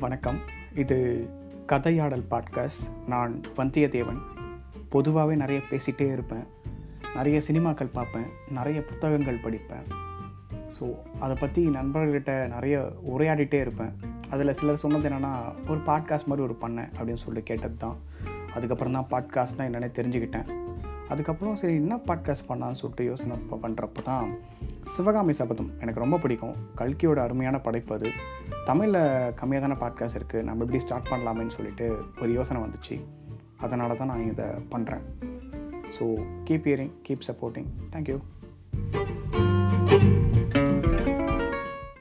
வணக்கம். இது கதையாடல் பாட்காஸ்ட் நான் வந்தியத்தேவன். பொதுவாகவே நிறைய பேசிகிட்டே இருப்பேன். நிறைய சினிமாக்கள் பார்ப்பேன். நிறைய புத்தகங்கள் படிப்பேன். ஸோ அதை பற்றி நண்பர்கள்கிட்ட நிறைய உரையாடிட்டே இருப்பேன். அதில் சிலர் சொன்னது என்னென்னா ஒரு பாட்காஸ்ட் மாதிரி ஒரு பண்ணேன் அப்படின்னு சொல்லி கேட்டது தான் அதுக்கப்புறம் தான் பாட்காஸ்ட்னால் என்னென்ன தெரிஞ்சுக்கிட்டேன். அதுக்கப்புறம் சரி என்ன பாட்காஸ்ட் பண்ணான்னு சொல்லிட்டு யோசனை பண்ணுறப்ப தான் சிவகாமி சபதம் எனக்கு ரொம்ப பிடிக்கும். கல்கியோட அருமையான படைப்பு அது. தமிழில் கம்மியாக தானே பாட்காஸ்ட் இருக்குது நம்ம எப்படி ஸ்டார்ட் பண்ணலாமேன்னு சொல்லிட்டு ஒரு யோசனை வந்துச்சு. அதனால தான் நான் இதை பண்ணுறேன் so keep hearing keep supporting thank you